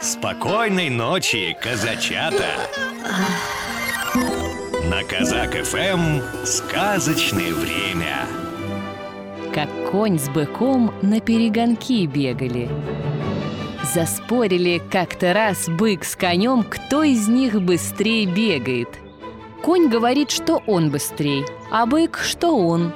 Спокойной ночи, казачата! На Казак ФМ сказочное время. Как конь с быком на перегонки бегали. Заспорили как-то раз бык с конем, кто из них быстрее бегает. Конь говорит, что он быстрее, а бык, что он.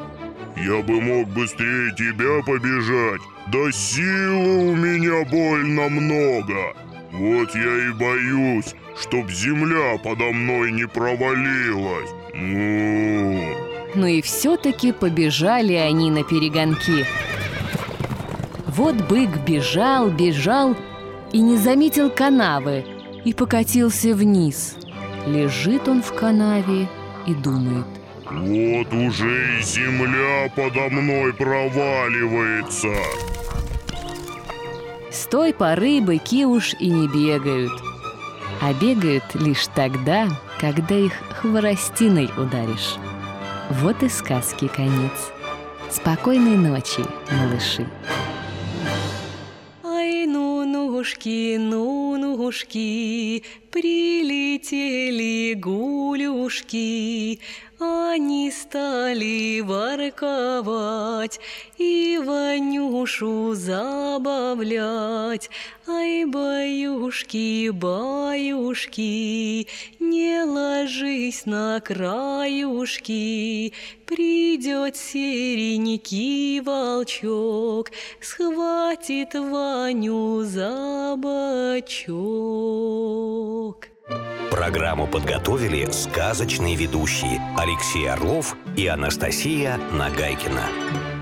Я бы мог быстрее тебя побежать, да силы у меня больно много. Вот я и боюсь, чтоб земля подо мной не провалилась. Ну, Ну и все-таки побежали они на перегонки. Вот бык бежал, бежал и не заметил канавы и покатился вниз. Лежит он в канаве и думает. вот уже и земля подо мной проваливается. С той поры быки уж и не бегают, а бегают лишь тогда, когда их хворостиной ударишь. Вот и сказки конец. Спокойной ночи, малыши. Ай, ну, нушки, ну, нушки, прилетели гулюшки, они стали ворковать и Ванюшу забавлять. Ай, баюшки, баюшки, не ложись на краюшки, придет серенький волчок, схватит Ваню за бочок. Программу подготовили сказочные ведущие Алексей Орлов и Анастасия Нагайкина.